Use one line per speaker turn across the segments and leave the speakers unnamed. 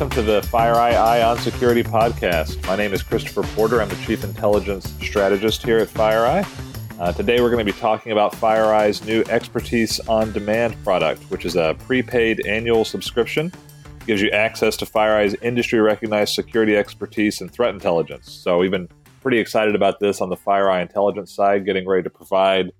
welcome to the FireEye Eye on Security podcast. My name is Christopher Porter. I'm the Chief Intelligence Strategist here at FireEye. Uh, today, we're going to be talking about FireEye's new Expertise on Demand product, which is a prepaid annual subscription. It gives you access to FireEye's industry recognized security expertise and threat intelligence. So, we've been pretty excited about this on the FireEye intelligence side, getting ready to provide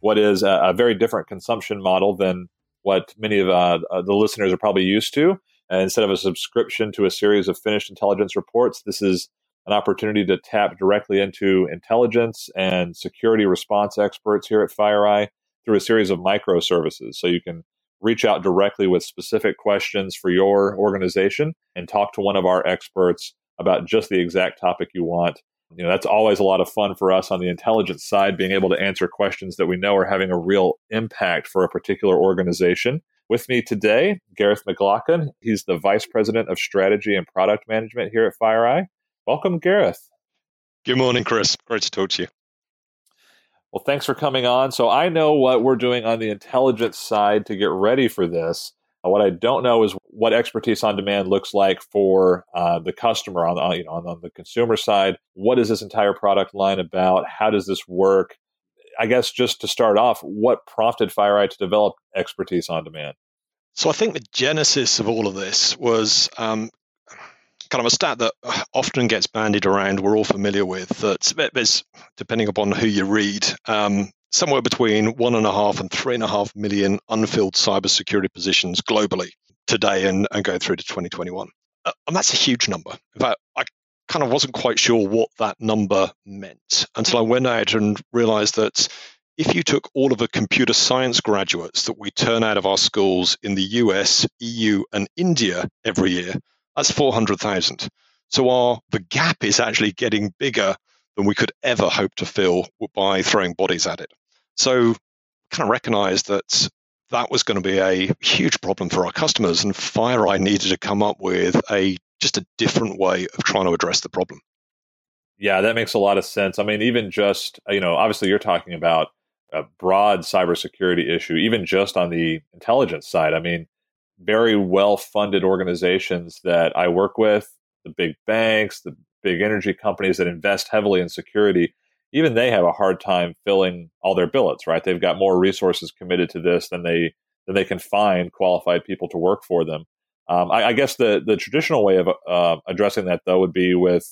what is a, a very different consumption model than what many of uh, uh the listeners are probably used to. And instead of a subscription to a series of finished intelligence reports, this is an opportunity to tap directly into intelligence and security response experts here at FireEye through a series of microservices. So you can reach out directly with specific questions for your organization and talk to one of our experts about just the exact topic you want. You know, that's always a lot of fun for us on the intelligence side, being able to answer questions that we know are having a real impact for a particular organization. With me today, Gareth McLaughlin. He's the Vice President of Strategy and Product Management here at FireEye. Welcome, Gareth.
Good morning, Chris. Great to talk to you.
Well, thanks for coming on. So, I know what we're doing on the intelligence side to get ready for this. Uh, what I don't know is what expertise on demand looks like for uh, the customer on, on, you know, on, on the consumer side. What is this entire product line about? How does this work? I guess just to start off, what prompted FireEye to develop expertise on demand?
So I think the genesis of all of this was um, kind of a stat that often gets bandied around. We're all familiar with that. There's, depending upon who you read, um, somewhere between one and a half and three and a half million unfilled cybersecurity positions globally today and, and going through to 2021. Uh, and that's a huge number. In fact, I kind of wasn't quite sure what that number meant until I went out and realized that if you took all of the computer science graduates that we turn out of our schools in the US, EU, and India every year, that's 400,000. So our the gap is actually getting bigger than we could ever hope to fill by throwing bodies at it. So kind of recognized that that was going to be a huge problem for our customers and FireEye needed to come up with a just a different way of trying to address the problem.
Yeah, that makes a lot of sense. I mean, even just, uh, you know, obviously you're talking about a broad cybersecurity issue, even just on the intelligence side. I mean, very well funded organizations that I work with, the big banks, the big energy companies that invest heavily in security, even they have a hard time filling all their billets, right? They've got more resources committed to this than they than they can find qualified people to work for them. Um, I, I, guess the the traditional way of uh, addressing that though would be with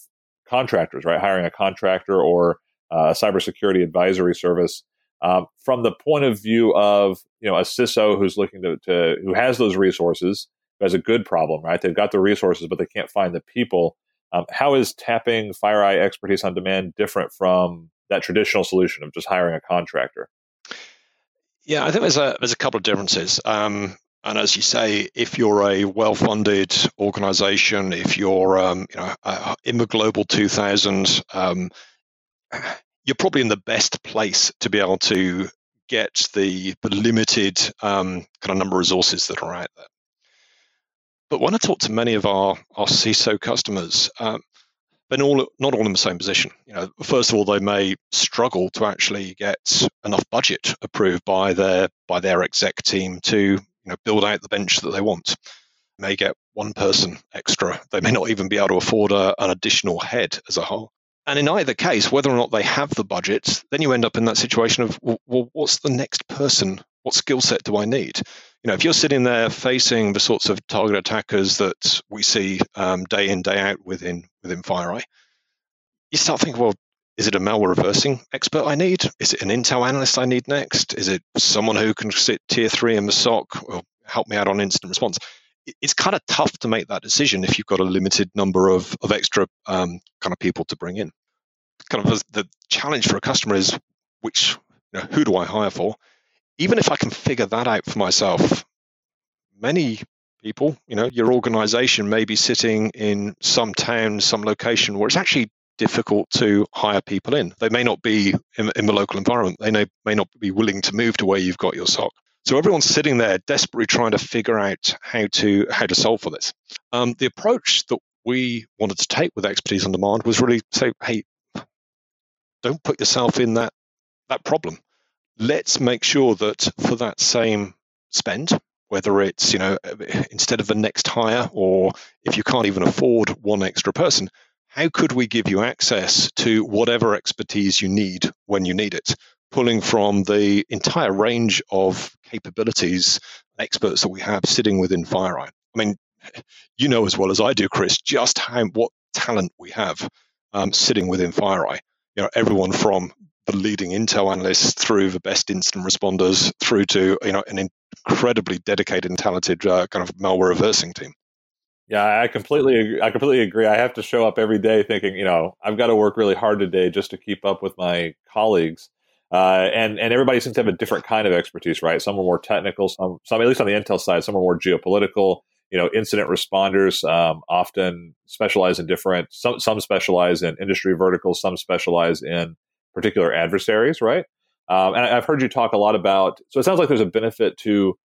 contractors, right? Hiring a contractor or uh, a cybersecurity advisory service. Um, from the point of view of you know a CISO who's looking to, to who has those resources, who has a good problem, right? They've got the resources, but they can't find the people. Um, how is tapping FireEye expertise on demand different from that traditional solution of just hiring a contractor?
Yeah, I think there's a there's a couple of differences. Um, and as you say, if you're a well-funded organization, if you're um, you know uh, in the global 2000, um, you're probably in the best place to be able to get the, the limited um, kind of number of resources that are out there. But when I talk to many of our, our CISO customers, um, they're all, not all in the same position. You know, first of all, they may struggle to actually get enough budget approved by their by their exec team to you know, build out the bench that they want. may get one person extra. They may not even be able to afford a, an additional head as a whole. And in either case, whether or not they have the budget, then you end up in that situation of, well, what's the next person? What skill set do I need? You know, if you're sitting there facing the sorts of target attackers that we see um, day in day out within within FireEye, you start thinking, well, is it a malware reversing expert I need? Is it an Intel analyst I need next? Is it someone who can sit tier three in the SOC or help me out on incident response? It's kind of tough to make that decision if you've got a limited number of, of extra um, kind of people to bring in. Kind of the challenge for a customer is which, you know, who do I hire for? Even if I can figure that out for myself, many people, you know, your organization may be sitting in some town, some location where it's actually difficult to hire people in. They may not be in, in the local environment. They may, may not be willing to move to where you've got your SOC. So everyone's sitting there desperately trying to figure out how to how to solve for this. Um, the approach that we wanted to take with expertise on demand was really say, hey, don't put yourself in that that problem. Let's make sure that for that same spend, whether it's you know instead of the next hire or if you can't even afford one extra person how could we give you access to whatever expertise you need when you need it? Pulling from the entire range of capabilities experts that we have sitting within FireEye i mean you know as well as i do chris just how what talent we have um, sitting within FireEye you know everyone from the leading intel analysts through the best incident responders through to you know an incredibly dedicated and talented uh, kind of malware reversing team.
Yeah, I completely agree. I completely agree. I have to show up every day thinking, you know, I've got to work really hard today just to keep up with my colleagues. Uh, and and everybody seems to have a different kind of expertise, right? Some are more technical, some some at least on the intel side, some are more geopolitical. You know, incident responders um, often specialize in different. Some some specialize in industry verticals, some specialize in particular adversaries, right? Um, and I've heard you talk a lot about. So it sounds like there's a benefit to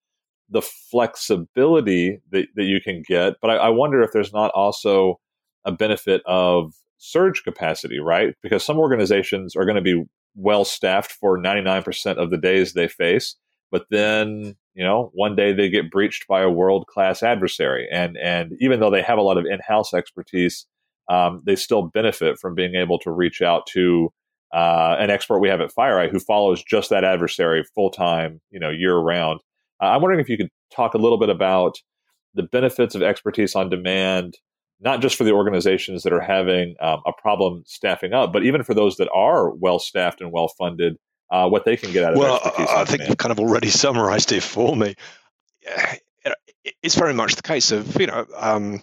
the flexibility that, that you can get, but I, I wonder if there's not also a benefit of surge capacity, right? Because some organizations are going to be well staffed for 99% of the days they face, but then you know one day they get breached by a world class adversary, and and even though they have a lot of in house expertise, um, they still benefit from being able to reach out to uh, an expert we have at FireEye who follows just that adversary full time, you know, year round. Uh, I'm wondering if you could talk a little bit about the benefits of expertise on demand, not just for the organizations that are having um, a problem staffing up, but even for those that are well staffed and well funded, uh, what they can get out of
well,
expertise.
I think demand. you've kind of already summarized it for me. It's very much the case of you know. Um,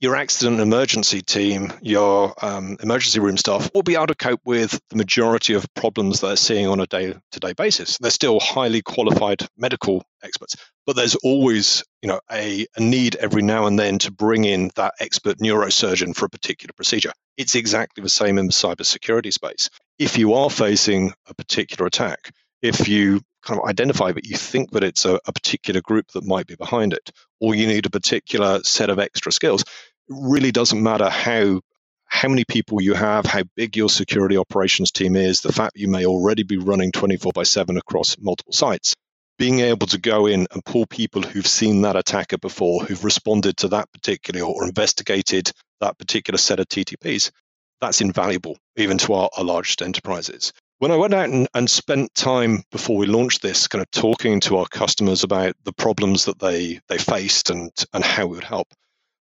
your accident emergency team, your um, emergency room staff will be able to cope with the majority of problems they're seeing on a day to day basis. They're still highly qualified medical experts, but there's always you know, a, a need every now and then to bring in that expert neurosurgeon for a particular procedure. It's exactly the same in the cybersecurity space. If you are facing a particular attack, if you kind of identify but you think that it's a, a, particular group that might be behind it or you need a particular set of extra skills really doesn't matter how how many people you have, how big your security operations team is, the fact you may already be running 24 by 7 across multiple sites. Being able to go in and pull people who've seen that attacker before, who've responded to that particular or investigated that particular set of TTPs, that's invaluable even to our, our largest enterprises. When I went out and, and spent time before we launched this, kind of talking to our customers about the problems that they, they faced and, and how we would help,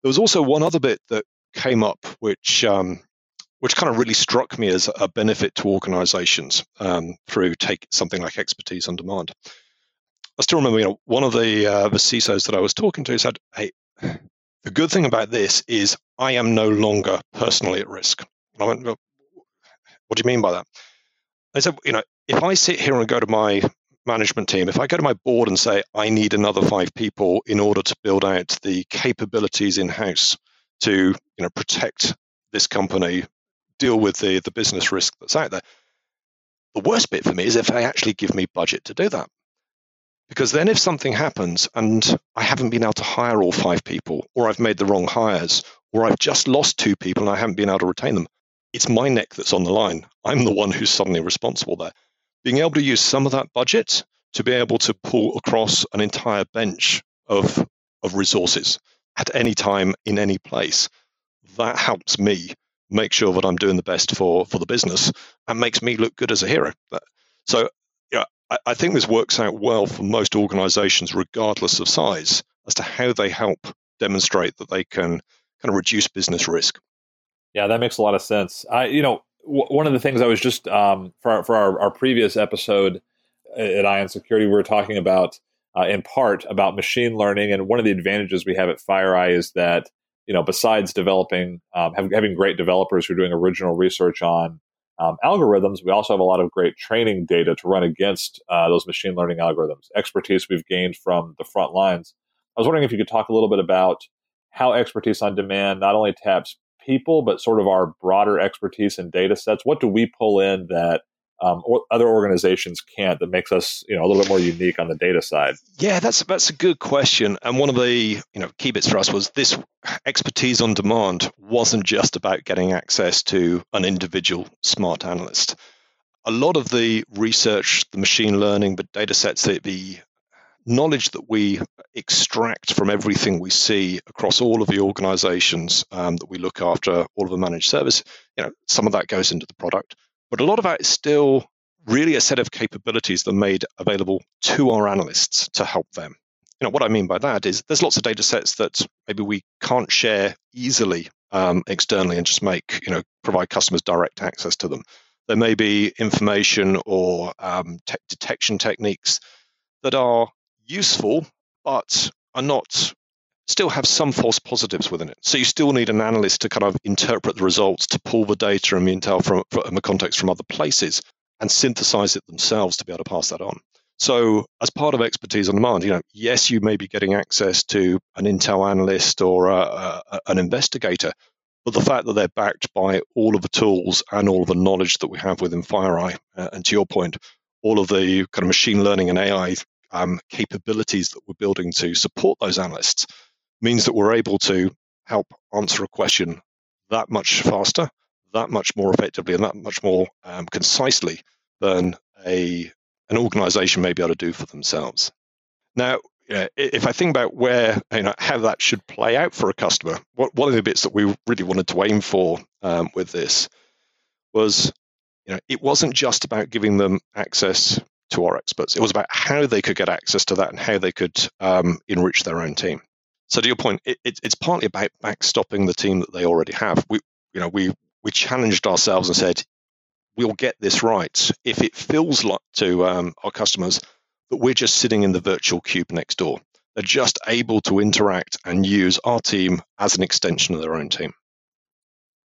there was also one other bit that came up, which um, which kind of really struck me as a benefit to organizations um, through take something like expertise on demand. I still remember, you know, one of the uh, the CISOs that I was talking to said, "Hey, the good thing about this is I am no longer personally at risk." And I went, well, "What do you mean by that?" I said, "You know, if I sit here and go to my management team, if I go to my board and say, I need another five people in order to build out the capabilities in house to you know, protect this company, deal with the, the business risk that's out there, the worst bit for me is if they actually give me budget to do that. Because then if something happens and I haven't been able to hire all five people, or I've made the wrong hires, or I've just lost two people and I haven't been able to retain them, it's my neck that's on the line. I'm the one who's suddenly responsible there being able to use some of that budget to be able to pull across an entire bench of, of resources at any time in any place, that helps me make sure that I'm doing the best for, for the business and makes me look good as a hero. So yeah, I, I think this works out well for most organizations, regardless of size, as to how they help demonstrate that they can kind of reduce business risk.
Yeah, that makes a lot of sense. I, you know, one of the things I was just um, for our, for our, our, previous episode at Eye on Security, we were talking about uh, in part about machine learning, and one of the advantages we have at FireEye is that you know besides developing um, having great developers who are doing original research on um, algorithms, we also have a lot of great training data to run against uh, those machine learning algorithms. Expertise we've gained from the front lines. I was wondering if you could talk a little bit about how expertise on demand not only taps people, but sort of our broader expertise in data sets? What do we pull in that um, or other organizations can't that makes us you know a little bit more unique on the data side
yeah that's that's a good question and one of the you know key bits for us was this expertise on demand wasn't just about getting access to an individual smart analyst a lot of the research the machine learning but data sets that the knowledge that we extract from everything we see across all of the organizations um, that we look after, all of the managed service, you know, some of that goes into the product. But a lot of that is still really a set of capabilities that are made available to our analysts to help them. You know, what I mean by that is there's lots of data sets that maybe we can't share easily um, externally and just make, you know, provide customers direct access to them. There may be information or um, te- detection techniques that are useful, but are not still have some false positives within it. So you still need an analyst to kind of interpret the results, to pull the data and the intel from, from the context from other places and synthesize it themselves to be able to pass that on. So, as part of expertise on demand, you know, yes, you may be getting access to an intel analyst or a, a, an investigator, but the fact that they're backed by all of the tools and all of the knowledge that we have within FireEye, uh, and to your point, all of the kind of machine learning and AI um, capabilities that we're building to support those analysts means that we're able to help answer a question that much faster, that much more effectively, and that much more um, concisely than a an organization may be able to do for themselves. Now, if I think about where you know how that should play out for a customer, what, one of the bits that we really wanted to aim for um, with this was, you know, it wasn't just about giving them access to our experts. It was about how they could get access to that and how they could um, enrich their own team. So to your point, it, it, it's partly about backstopping the team that they already have. We, you know, we we challenged ourselves and said, we'll get this right if it feels like to um, our customers that we're just sitting in the virtual cube next door. They're just able to interact and use our team as an extension of their own team.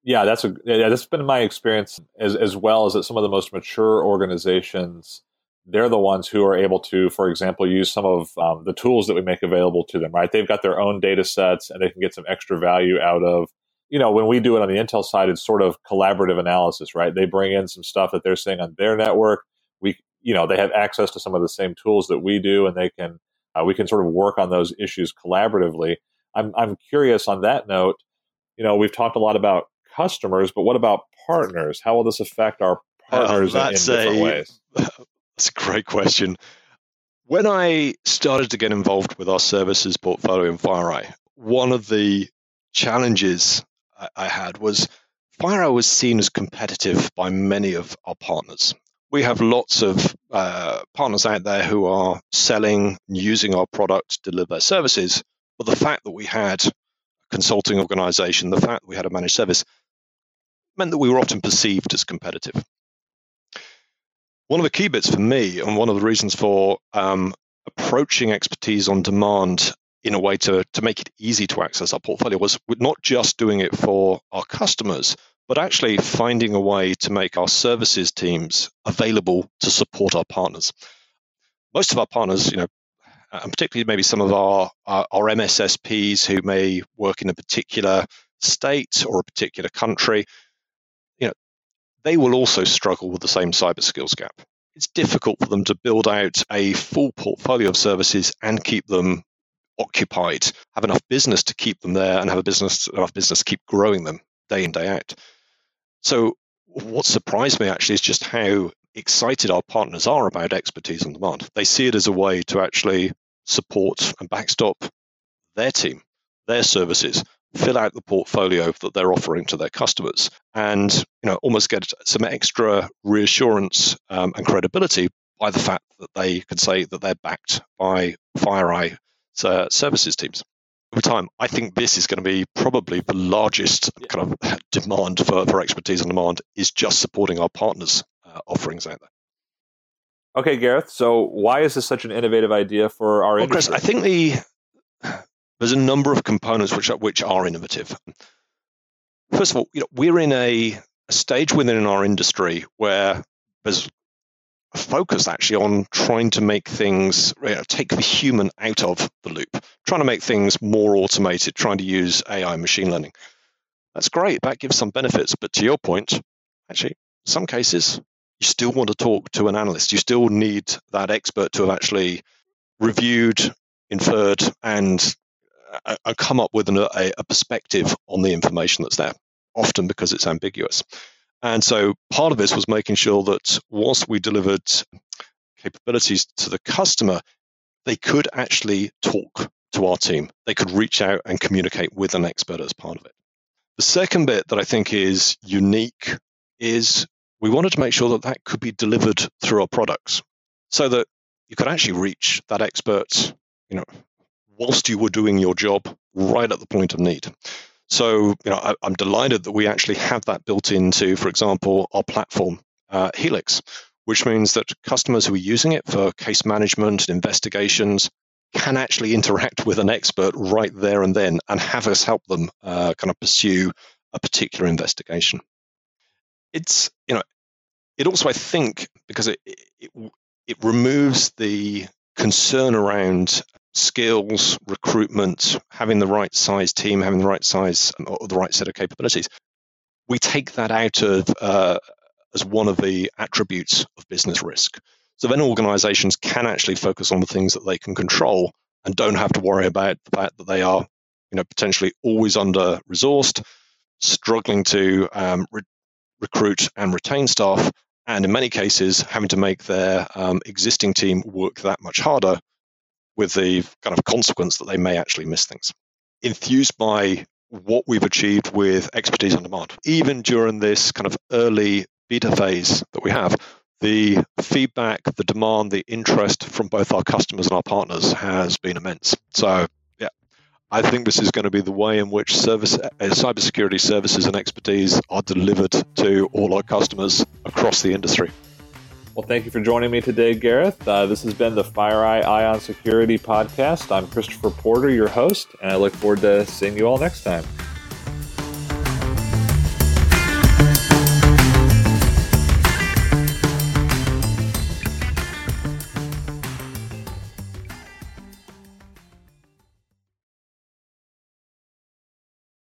Yeah, that's a yeah, that's been my experience as as well as that some of the most mature organizations they're the ones who are able to, for example, use some of um, the tools that we make available to them, right? They've got their own data sets and they can get some extra value out of, you know, when we do it on the Intel side, it's sort of collaborative analysis, right? They bring in some stuff that they're seeing on their network. We, you know, they have access to some of the same tools that we do and they can, uh, we can sort of work on those issues collaboratively. I'm, I'm curious on that note, you know, we've talked a lot about customers, but what about partners? How will this affect our partners in, in different a, ways?
That's a great question. When I started to get involved with our services portfolio in FireEye, one of the challenges I had was FireEye was seen as competitive by many of our partners. We have lots of uh, partners out there who are selling and using our product to deliver services, but the fact that we had a consulting organization, the fact that we had a managed service, meant that we were often perceived as competitive one of the key bits for me, and one of the reasons for um, approaching expertise on demand in a way to, to make it easy to access our portfolio was not just doing it for our customers, but actually finding a way to make our services teams available to support our partners. Most of our partners, you know, and particularly maybe some of our, our, our MSSPs who may work in a particular state or a particular country, they will also struggle with the same cyber skills gap. It's difficult for them to build out a full portfolio of services and keep them occupied, have enough business to keep them there, and have a business enough business to keep growing them day in day out. So, what surprised me actually is just how excited our partners are about expertise on demand. They see it as a way to actually support and backstop their team, their services, fill out the portfolio that they're offering to their customers and you know almost get some extra reassurance um, and credibility by the fact that they can say that they're backed by FireEye uh, services teams. Over time, I think this is going to be probably the largest kind of demand for, for expertise on demand is just supporting our partners' uh, offerings out there.
Okay, Gareth. So, why is this such an innovative idea for our
well,
industry?
Chris, I think the there's a number of components which are, which are innovative. First of all, you know, we're in a, a stage within our industry where there's a focus actually on trying to make things you know, take the human out of the loop, trying to make things more automated, trying to use AI and machine learning. That's great. That gives some benefits. But to your point, actually, some cases, you still want to talk to an analyst. You still need that expert to have actually reviewed, inferred, and and come up with an, a, a perspective on the information that's there, often because it's ambiguous. And so part of this was making sure that whilst we delivered capabilities to the customer, they could actually talk to our team. They could reach out and communicate with an expert as part of it. The second bit that I think is unique is we wanted to make sure that that could be delivered through our products so that you could actually reach that expert, you know, whilst you were doing your job right at the point of need. So, you know, I, am delighted that we actually have that built into, for example, our platform, uh, Helix, which means that customers who are using it for case management and investigations can actually interact with an expert right there and then and have us help them uh, kind of pursue a particular investigation. It's, you know, it also, I think, because it, it, it removes the concern around skills, recruitment, having the right size team, having the right size or the right set of capabilities. We take that out of uh, as one of the attributes of business risk. So then organizations can actually focus on the things that they can control and don't have to worry about the fact that they are, you know, potentially always under resourced, struggling to um, re- recruit and retain staff, and in many cases having to make their um, existing team work that much harder with the kind of consequence that they may actually miss things. Enthused by what we've achieved with expertise on demand, even during this kind of early beta phase that we have, the feedback, the demand, the interest from both our customers and our partners has been immense. So, yeah, I think this is going to be the way in which service, uh, cybersecurity services and expertise are delivered to all our customers across the industry.
Well, thank you for joining me today, Gareth. Uh, this has been the FireEye Eye on Security podcast. I'm Christopher Porter, your host, and I look forward to seeing you all next time.